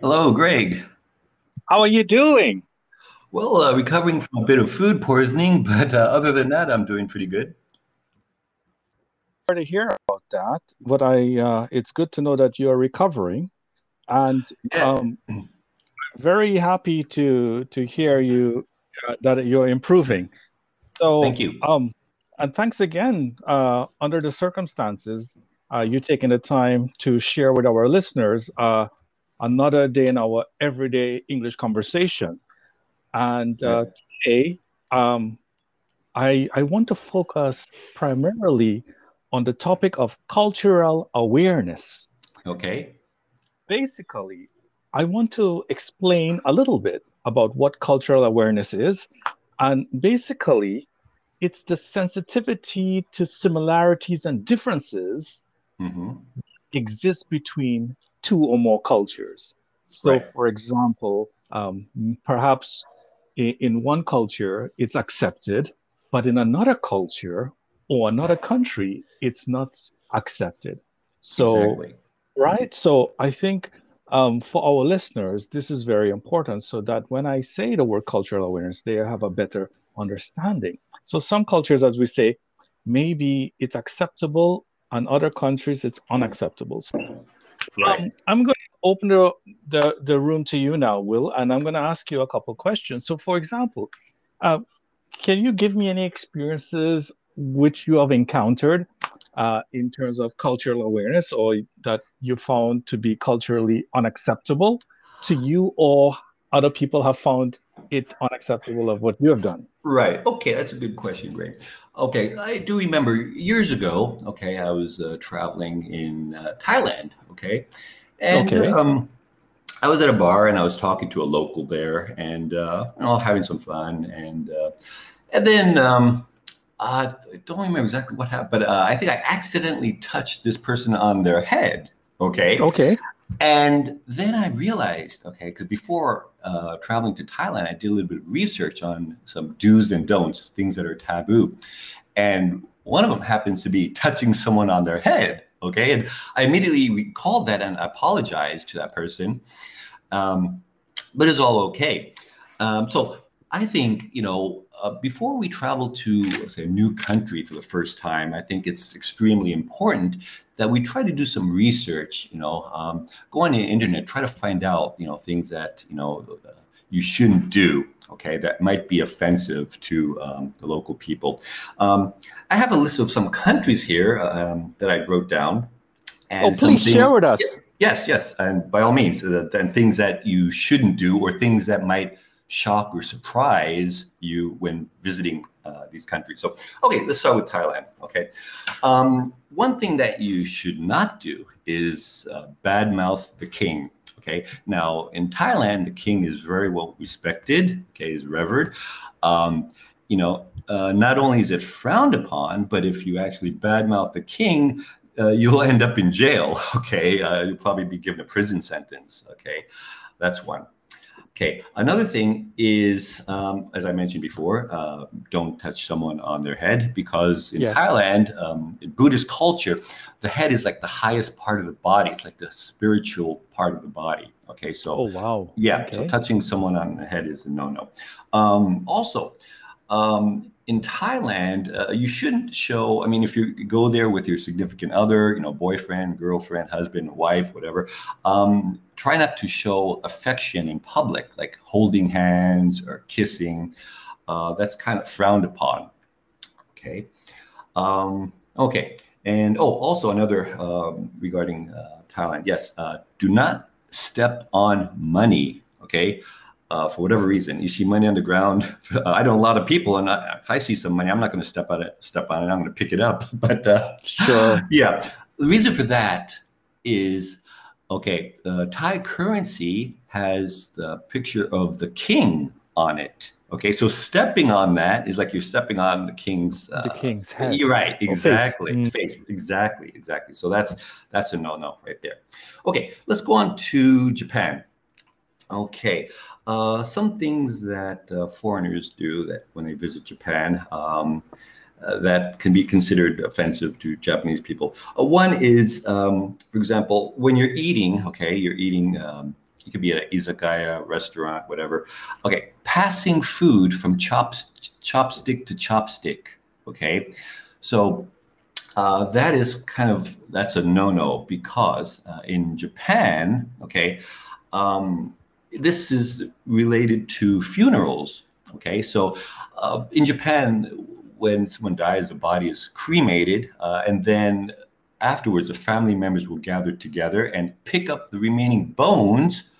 Hello, Greg. How are you doing? Well, uh, recovering from a bit of food poisoning, but uh, other than that, I'm doing pretty good. Sorry to hear about that, but I uh, it's good to know that you are recovering, and um, very happy to to hear you uh, that you're improving. So thank you. Um, and thanks again. Uh, under the circumstances, uh, you taking the time to share with our listeners uh, another day in our everyday English conversation. And uh, today, um, I, I want to focus primarily on the topic of cultural awareness. Okay. Basically, I want to explain a little bit about what cultural awareness is. And basically, it's the sensitivity to similarities and differences mm-hmm. exist between two or more cultures. So, right. for example, um, perhaps in, in one culture it's accepted, but in another culture or another country it's not accepted. So, exactly. right? So, I think um, for our listeners, this is very important so that when I say the word cultural awareness, they have a better understanding. So, some cultures, as we say, maybe it's acceptable, and other countries it's unacceptable. So, Right. Um, I'm going to open the, the, the room to you now, Will, and I'm going to ask you a couple questions. So, for example, uh, can you give me any experiences which you have encountered uh, in terms of cultural awareness or that you found to be culturally unacceptable to you or other people have found it unacceptable of what you have done? Right. Okay, that's a good question, Greg. Okay, I do remember years ago. Okay, I was uh, traveling in uh, Thailand. Okay, and okay. Um, I was at a bar and I was talking to a local there, and uh, you know, having some fun, and uh, and then um, I don't remember exactly what happened, but uh, I think I accidentally touched this person on their head. Okay. Okay. And then I realized, okay, because before uh, traveling to Thailand, I did a little bit of research on some do's and don'ts, things that are taboo. And one of them happens to be touching someone on their head. Okay. And I immediately recalled that and apologized to that person. Um, but it's all okay. Um, so I think, you know, uh, before we travel to, say, a new country for the first time, I think it's extremely important that we try to do some research. You know, um, go on the internet, try to find out, you know, things that you know uh, you shouldn't do. Okay, that might be offensive to um, the local people. Um, I have a list of some countries here um, that I wrote down. And oh, please share with us. Yes, yes, and by all means, uh, and things that you shouldn't do, or things that might shock or surprise you when visiting uh, these countries. So, okay, let's start with Thailand. Okay, um, one thing that you should not do is uh, badmouth the king. Okay, now in Thailand, the king is very well respected. Okay, is revered. Um, you know, uh, not only is it frowned upon, but if you actually badmouth the king, uh, you'll end up in jail. Okay, uh, you'll probably be given a prison sentence. Okay, that's one. Okay, another thing is, um, as I mentioned before, uh, don't touch someone on their head because in yes. Thailand, um, in Buddhist culture, the head is like the highest part of the body. It's like the spiritual part of the body. Okay, so oh wow, yeah, okay. so touching someone on the head is a no-no. Um, also, um, in Thailand, uh, you shouldn't show. I mean, if you go there with your significant other, you know, boyfriend, girlfriend, husband, wife, whatever, um, try not to show affection in public, like holding hands or kissing. Uh, that's kind of frowned upon. Okay. Um, okay. And oh, also another um, regarding uh, Thailand. Yes, uh, do not step on money. Okay uh, for whatever reason. You see money on the ground. I know a lot of people, and I, if I see some money, I'm not going to step on it. Step on it. I'm going to pick it up. But uh, sure, yeah. The reason for that is okay. The Thai currency has the picture of the king on it. Okay, so stepping on that is like you're stepping on the king's uh, the king's head. You're right, exactly, face. Mm. face. exactly, exactly. So that's that's a no-no right there. Okay, let's go on to Japan. Okay, uh, some things that uh, foreigners do that when they visit Japan um, uh, that can be considered offensive to Japanese people. Uh, one is, um, for example, when you're eating, okay, you're eating um, could be an izakaya restaurant, whatever. Okay, passing food from chop, chopstick to chopstick. Okay, so uh, that is kind of that's a no-no because uh, in Japan, okay, um, this is related to funerals. Okay, so uh, in Japan, when someone dies, the body is cremated, uh, and then afterwards, the family members will gather together and pick up the remaining bones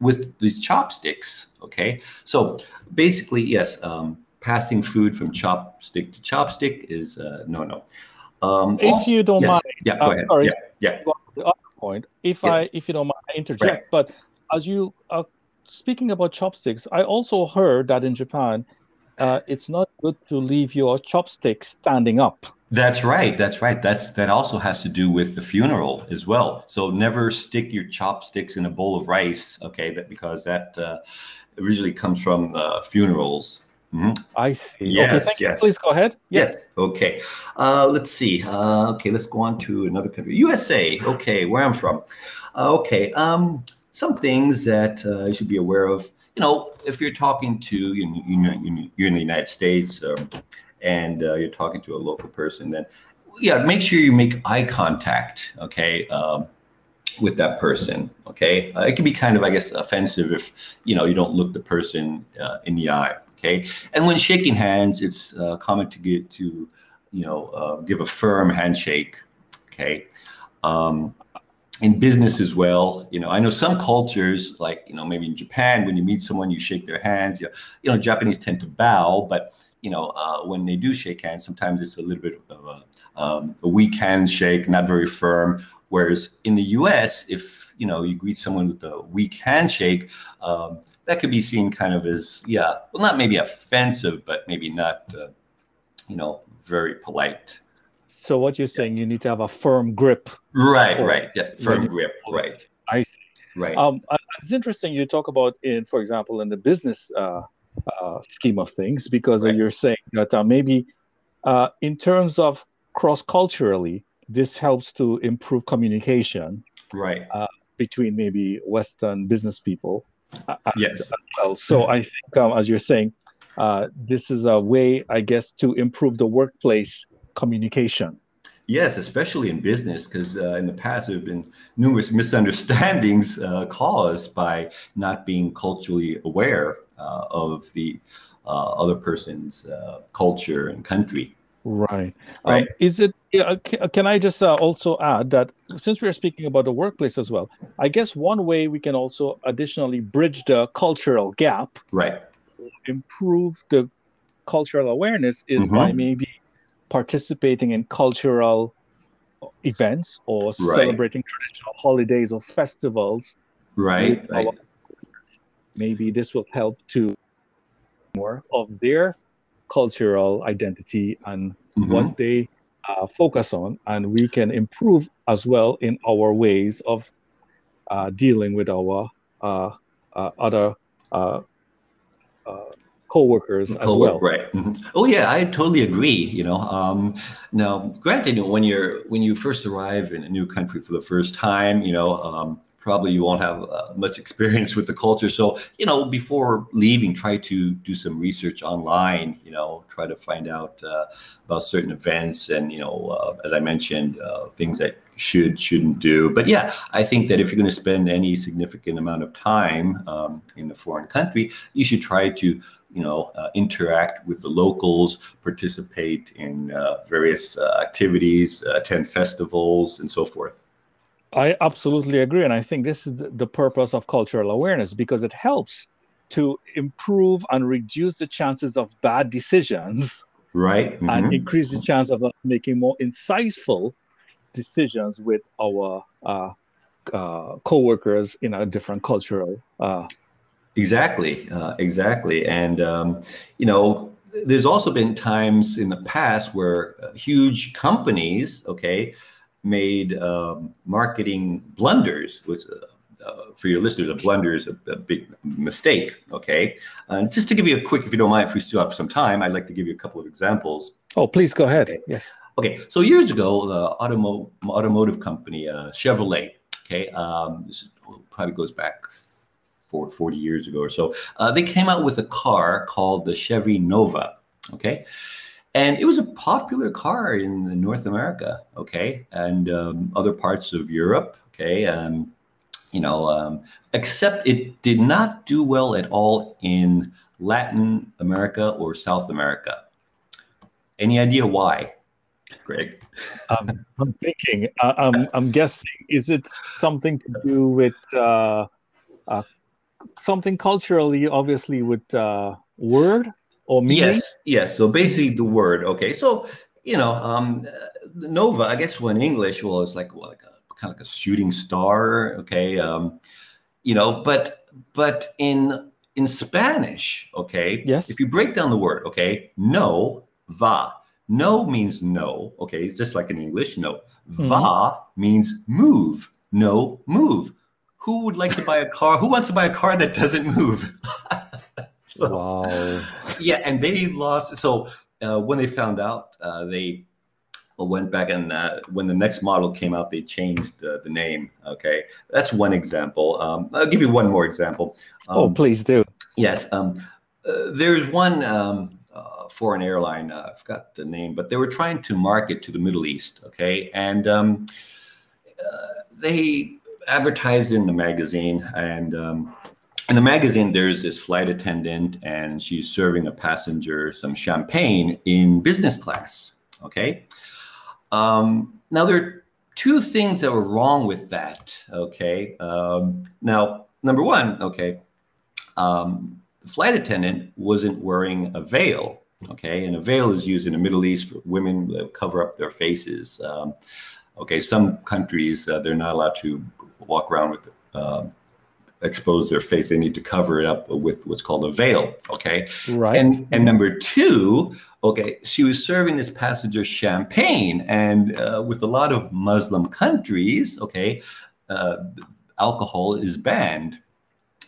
with these chopsticks. Okay, so basically, yes, um, passing food from chopstick to chopstick is uh, no no. Um, if also, you don't yes, mind, yeah, go uh, ahead. Sorry, yeah, yeah. The other point, if yeah. I if you don't mind, I interject. Right. But as you are speaking about chopsticks, I also heard that in Japan, uh, it's not good to leave your chopsticks standing up. That's right. That's right. That's that also has to do with the funeral as well. So never stick your chopsticks in a bowl of rice. Okay, that because that uh, originally comes from uh, funerals. Mm-hmm. I see. Yes, okay, yes. Please go ahead. Yes. yes. Okay. Uh, let's see. Uh, okay, let's go on to another country. USA. Okay, where I'm from. Uh, okay. Um, some things that uh, you should be aware of. You know, if you're talking to you know, you're in the United States. Um, and uh, you're talking to a local person, then yeah, make sure you make eye contact. Okay. Um, with that person. Okay, uh, it can be kind of, I guess, offensive if you know you don't look the person uh, in the eye. Okay, and when shaking hands, it's uh, common to get to you know uh, give a firm handshake. Okay, um, in business as well. You know, I know some cultures, like you know, maybe in Japan, when you meet someone, you shake their hands. You know, you know Japanese tend to bow, but you know, uh, when they do shake hands, sometimes it's a little bit of a, um, a weak handshake, not very firm. Whereas in the U.S., if you know you greet someone with a weak handshake, um, that could be seen kind of as yeah, well, not maybe offensive, but maybe not, uh, you know, very polite. So what you're saying, you need to have a firm grip. Right, right, yeah, firm grip, right. I see. Right. Um, it's interesting you talk about in, for example, in the business uh, uh, scheme of things because right. you're saying that uh, maybe uh, in terms of cross culturally, this helps to improve communication right uh, between maybe Western business people. Uh, yes. well. So I think, um, as you're saying, uh, this is a way, I guess, to improve the workplace communication. Yes, especially in business, because uh, in the past there have been numerous misunderstandings uh, caused by not being culturally aware uh, of the uh, other person's uh, culture and country. Right. right. Um, is it? can I just also add that since we are speaking about the workplace as well, I guess one way we can also additionally bridge the cultural gap, right, improve the cultural awareness is mm-hmm. by maybe participating in cultural events or right. celebrating traditional holidays or festivals. Right. right maybe this will help to more of their cultural identity and mm-hmm. what they uh, focus on, and we can improve as well in our ways of uh, dealing with our uh, uh other co-workers as well. Right. Mm-hmm. Oh yeah, I totally agree. You know, um, now granted, when you're when you first arrive in a new country for the first time, you know, um, probably you won't have uh, much experience with the culture. So, you know, before leaving, try to do some research online, you know, try to find out uh, about certain events and, you know, uh, as I mentioned, uh, things that should, shouldn't do. But yeah, I think that if you're going to spend any significant amount of time um, in a foreign country, you should try to, you know, uh, interact with the locals, participate in uh, various activities, attend festivals, and so forth. I absolutely agree. And I think this is the purpose of cultural awareness because it helps to improve and reduce the chances of bad decisions. Right. Mm-hmm. And increase the chance of making more insightful decisions with our uh, uh, co-workers in a different cultural uh, exactly uh, exactly and um, you know there's also been times in the past where uh, huge companies okay made um, marketing blunders, which uh, uh, for your listeners, a blunder is a, a big mistake. Okay, and just to give you a quick, if you don't mind, if we still have some time, I'd like to give you a couple of examples. Oh, please go ahead. Okay. Yes. Okay, so years ago, the automo- automotive company uh, Chevrolet. Okay, um, this probably goes back for 40 years ago or so. Uh, they came out with a car called the Chevy Nova. Okay. And it was a popular car in North America. Okay. And um, other parts of Europe. Okay. Um, you know, um, except it did not do well at all in Latin America or South America. Any idea why, Greg? um, I'm thinking. Uh, I'm, I'm guessing. Is it something to do with uh, uh, something culturally, obviously, with uh, word or meaning? Yes. Yes. So basically, the word. Okay. So you know, um, Nova. I guess when English, well, it's like well, like a kind of like a shooting star. Okay. Um, you know, but but in in Spanish, okay. Yes. If you break down the word, okay, no va no means no. Okay, it's just like in English. No. Mm-hmm. Va means move. No, move. Who would like to buy a car? Who wants to buy a car that doesn't move? so, wow. Yeah, and they lost. So uh, when they found out, uh, they went back and uh, when the next model came out, they changed the name. Okay, that's one example. Um, I'll give you one more example. Oh, um, oh, please do. Yes. Um, uh, there's one um, foreign airline. Uh, I forgot the name, but they were trying to market to the Middle East. Okay, and um, uh, they advertised in the magazine, and um, in the magazine there's this flight attendant, and she's serving a passenger some champagne in business class. Okay, um, now there are two things that were wrong with that. Okay, um, now number one, okay. Um, the flight attendant wasn't wearing a veil Okay, and a veil is used in the Middle East for women that cover up their faces. Um, okay, some countries uh, they're not allowed to walk around with uh, expose their face; they need to cover it up with what's called a veil. Okay, right. And and number two, okay, she was serving this passenger champagne, and uh, with a lot of Muslim countries, okay, uh, alcohol is banned.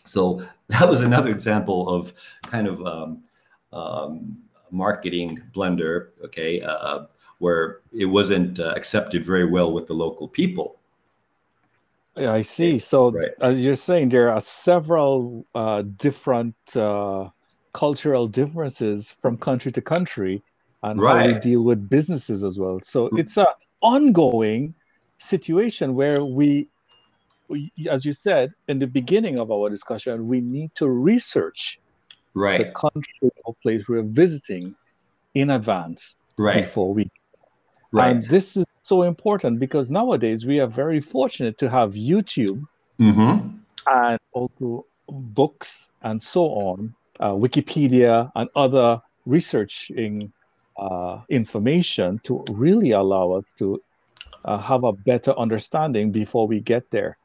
So that was another example of kind of um, um, marketing blunder, okay, uh, where it wasn't uh, accepted very well with the local people. Yeah, I see. So, right. as you're saying, there are several uh, different uh, cultural differences from country to country and right. how we deal with businesses as well. So, mm. it's an ongoing situation where we, as you said in the beginning of our discussion, we need to research right. the country or place we're visiting in advance right. before we. Right. And this is so important because nowadays we are very fortunate to have YouTube mm-hmm. and also books and so on, uh, Wikipedia and other researching uh, information to really allow us to uh, have a better understanding before we get there.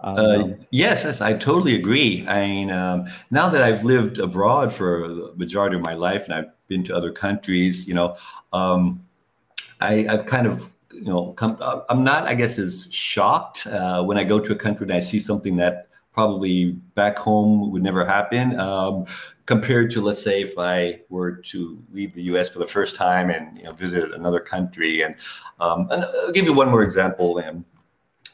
Um, uh, yes, yes, I totally agree. I mean, um, now that I've lived abroad for the majority of my life and I've been to other countries, you know, um, I, have kind of, you know, come, uh, I'm not, I guess, as shocked uh, when I go to a country and I see something that probably back home would never happen um, compared to, let's say, if I were to leave the U.S. for the first time and you know, visit another country. And, um, and I'll give you one more example. And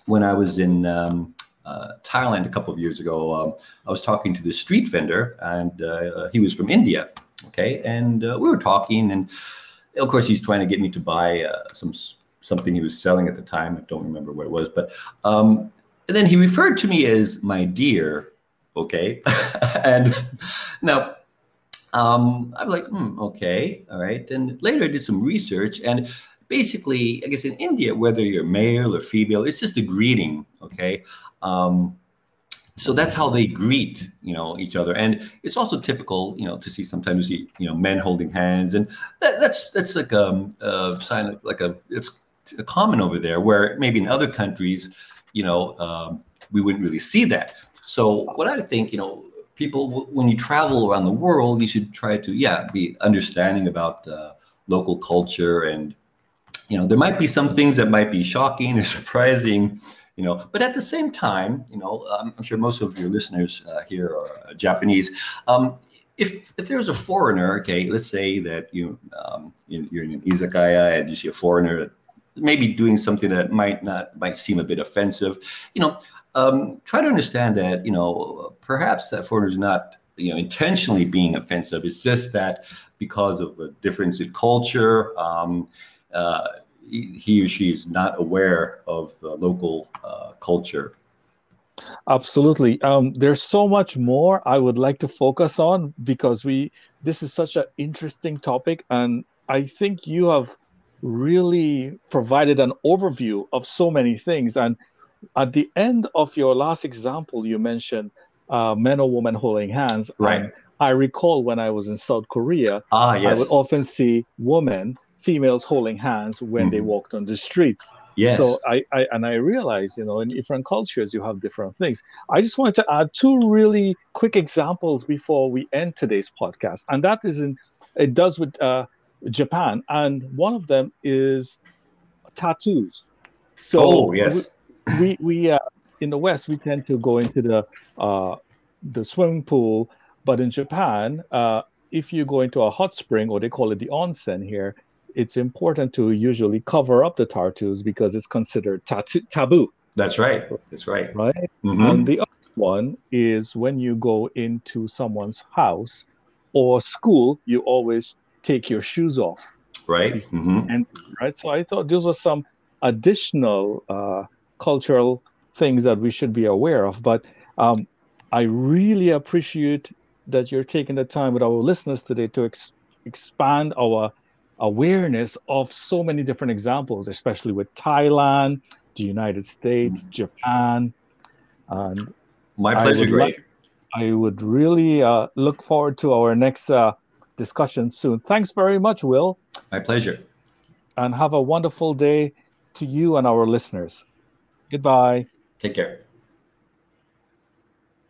when I was in um, uh, Thailand a couple of years ago, um, I was talking to this street vendor, and uh, he was from India. Okay, and uh, we were talking, and of course, he's trying to get me to buy uh, some something he was selling at the time. I don't remember what it was, but um, then he referred to me as my dear. Okay, and now um, I was like, hmm, okay, all right. And later I did some research, and basically, I guess in India, whether you're male or female, it's just a greeting. Okay, um, so that's how they greet, you know, each other, and it's also typical, you know, to see sometimes you see, you know, men holding hands, and that, that's that's like a, a, sign of like a it's a common over there, where maybe in other countries, you know, um, we wouldn't really see that. So what I think, you know, people when you travel around the world, you should try to yeah be understanding about uh, local culture, and you know, there might be some things that might be shocking or surprising you know but at the same time you know um, i'm sure most of your listeners uh, here are uh, japanese um, if if there's a foreigner okay let's say that you um, you're in an izakaya and you see a foreigner maybe doing something that might not might seem a bit offensive, you know, um, try to understand that you know perhaps that foreigner is not you know intentionally being offensive. It's just that because of a difference in culture, um, uh, he or she is not aware of the local uh, culture. Absolutely. Um, there's so much more I would like to focus on because we this is such an interesting topic, and I think you have really provided an overview of so many things. And at the end of your last example, you mentioned uh, men or women holding hands. Right. I recall when I was in South Korea, ah, yes. I would often see women, females holding hands when mm. they mm-hmm. walked on the streets. Yes. So I, I and I realized, you know, in different cultures you have different things. I just wanted to add two really quick examples before we end today's podcast, and that is in it does with uh, Japan, and one of them is tattoos. So oh, yes, we we, we uh, in the West we tend to go into the uh, the swimming pool, but in Japan, uh, if you go into a hot spring or they call it the onsen here, it's important to usually cover up the tattoos because it's considered tattoo, taboo. That's right. That's right. Right. Mm-hmm. And the other one is when you go into someone's house or school, you always take your shoes off. Right. Mm-hmm. And right. So I thought those were some additional uh, cultural things that we should be aware of. But um, I really appreciate that you're taking the time with our listeners today to ex- expand our awareness of so many different examples, especially with Thailand, the United States, mm-hmm. Japan. And my pleasure, Greg. Like, I would really uh, look forward to our next uh, discussion soon. Thanks very much, Will. My pleasure. And have a wonderful day to you and our listeners. Goodbye. Take care.